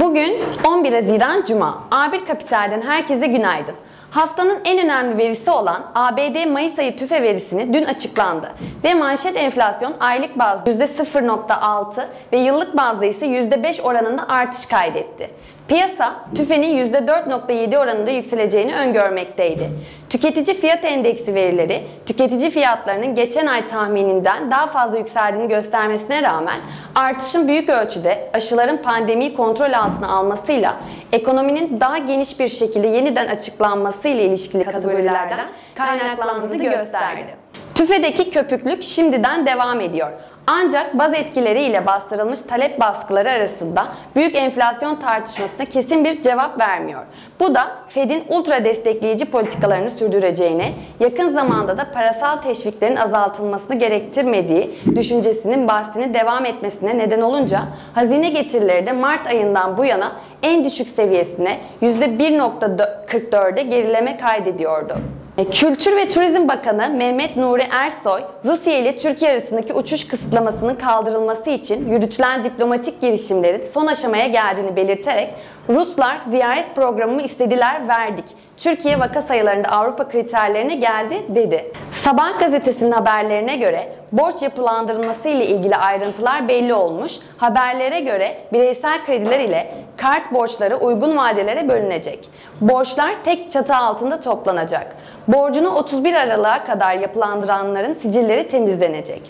Bugün 11 Haziran Cuma. A1 Kapital'den herkese günaydın. Haftanın en önemli verisi olan ABD Mayıs ayı tüfe verisini dün açıklandı ve manşet enflasyon aylık bazda %0.6 ve yıllık bazda ise %5 oranında artış kaydetti. Piyasa tüfenin %4.7 oranında yükseleceğini öngörmekteydi. Tüketici fiyat endeksi verileri tüketici fiyatlarının geçen ay tahmininden daha fazla yükseldiğini göstermesine rağmen artışın büyük ölçüde aşıların pandemiyi kontrol altına almasıyla ekonominin daha geniş bir şekilde yeniden açıklanması ile ilişkili kategorilerden kaynaklandığını gösterdi. Tüfedeki köpüklük şimdiden devam ediyor. Ancak baz etkileriyle bastırılmış talep baskıları arasında büyük enflasyon tartışmasına kesin bir cevap vermiyor. Bu da Fed'in ultra destekleyici politikalarını sürdüreceğine, yakın zamanda da parasal teşviklerin azaltılmasını gerektirmediği düşüncesinin bahsini devam etmesine neden olunca hazine getirileri de Mart ayından bu yana en düşük seviyesine %1.44'e gerileme kaydediyordu. E, Kültür ve Turizm Bakanı Mehmet Nuri Ersoy, Rusya ile Türkiye arasındaki uçuş kısıtlamasının kaldırılması için yürütülen diplomatik girişimlerin son aşamaya geldiğini belirterek Ruslar ziyaret programımı istediler verdik. Türkiye vaka sayılarında Avrupa kriterlerine geldi dedi. Sabah gazetesinin haberlerine göre borç yapılandırılması ile ilgili ayrıntılar belli olmuş. Haberlere göre bireysel krediler ile kart borçları uygun vadelere bölünecek. Borçlar tek çatı altında toplanacak. Borcunu 31 Aralık'a kadar yapılandıranların sicilleri temizlenecek.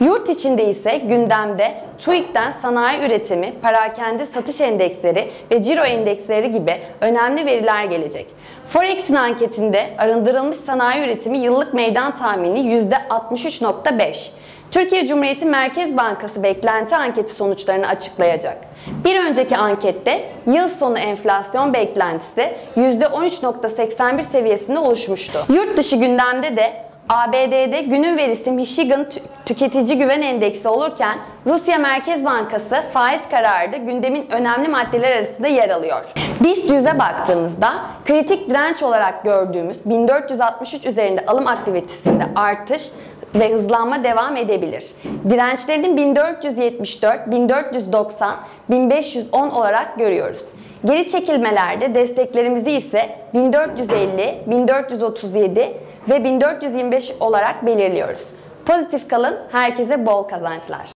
Yurt içinde ise gündemde TÜİK'ten sanayi üretimi, parakende satış endeksleri ve ciro endeksleri gibi önemli veriler gelecek. Forex'in anketinde arındırılmış sanayi üretimi yıllık meydan tahmini %63.5. Türkiye Cumhuriyeti Merkez Bankası beklenti anketi sonuçlarını açıklayacak. Bir önceki ankette yıl sonu enflasyon beklentisi %13.81 seviyesinde oluşmuştu. Yurt dışı gündemde de ABD'de günün verisi Michigan Tüketici Güven Endeksi olurken Rusya Merkez Bankası faiz kararı da gündemin önemli maddeler arasında yer alıyor. BIST 100'e baktığımızda kritik direnç olarak gördüğümüz 1463 üzerinde alım aktivitesinde artış ve hızlanma devam edebilir. Dirençlerinin 1474, 1490, 1510 olarak görüyoruz. Geri çekilmelerde desteklerimizi ise 1450, 1437 ve 1425 olarak belirliyoruz. Pozitif kalın, herkese bol kazançlar.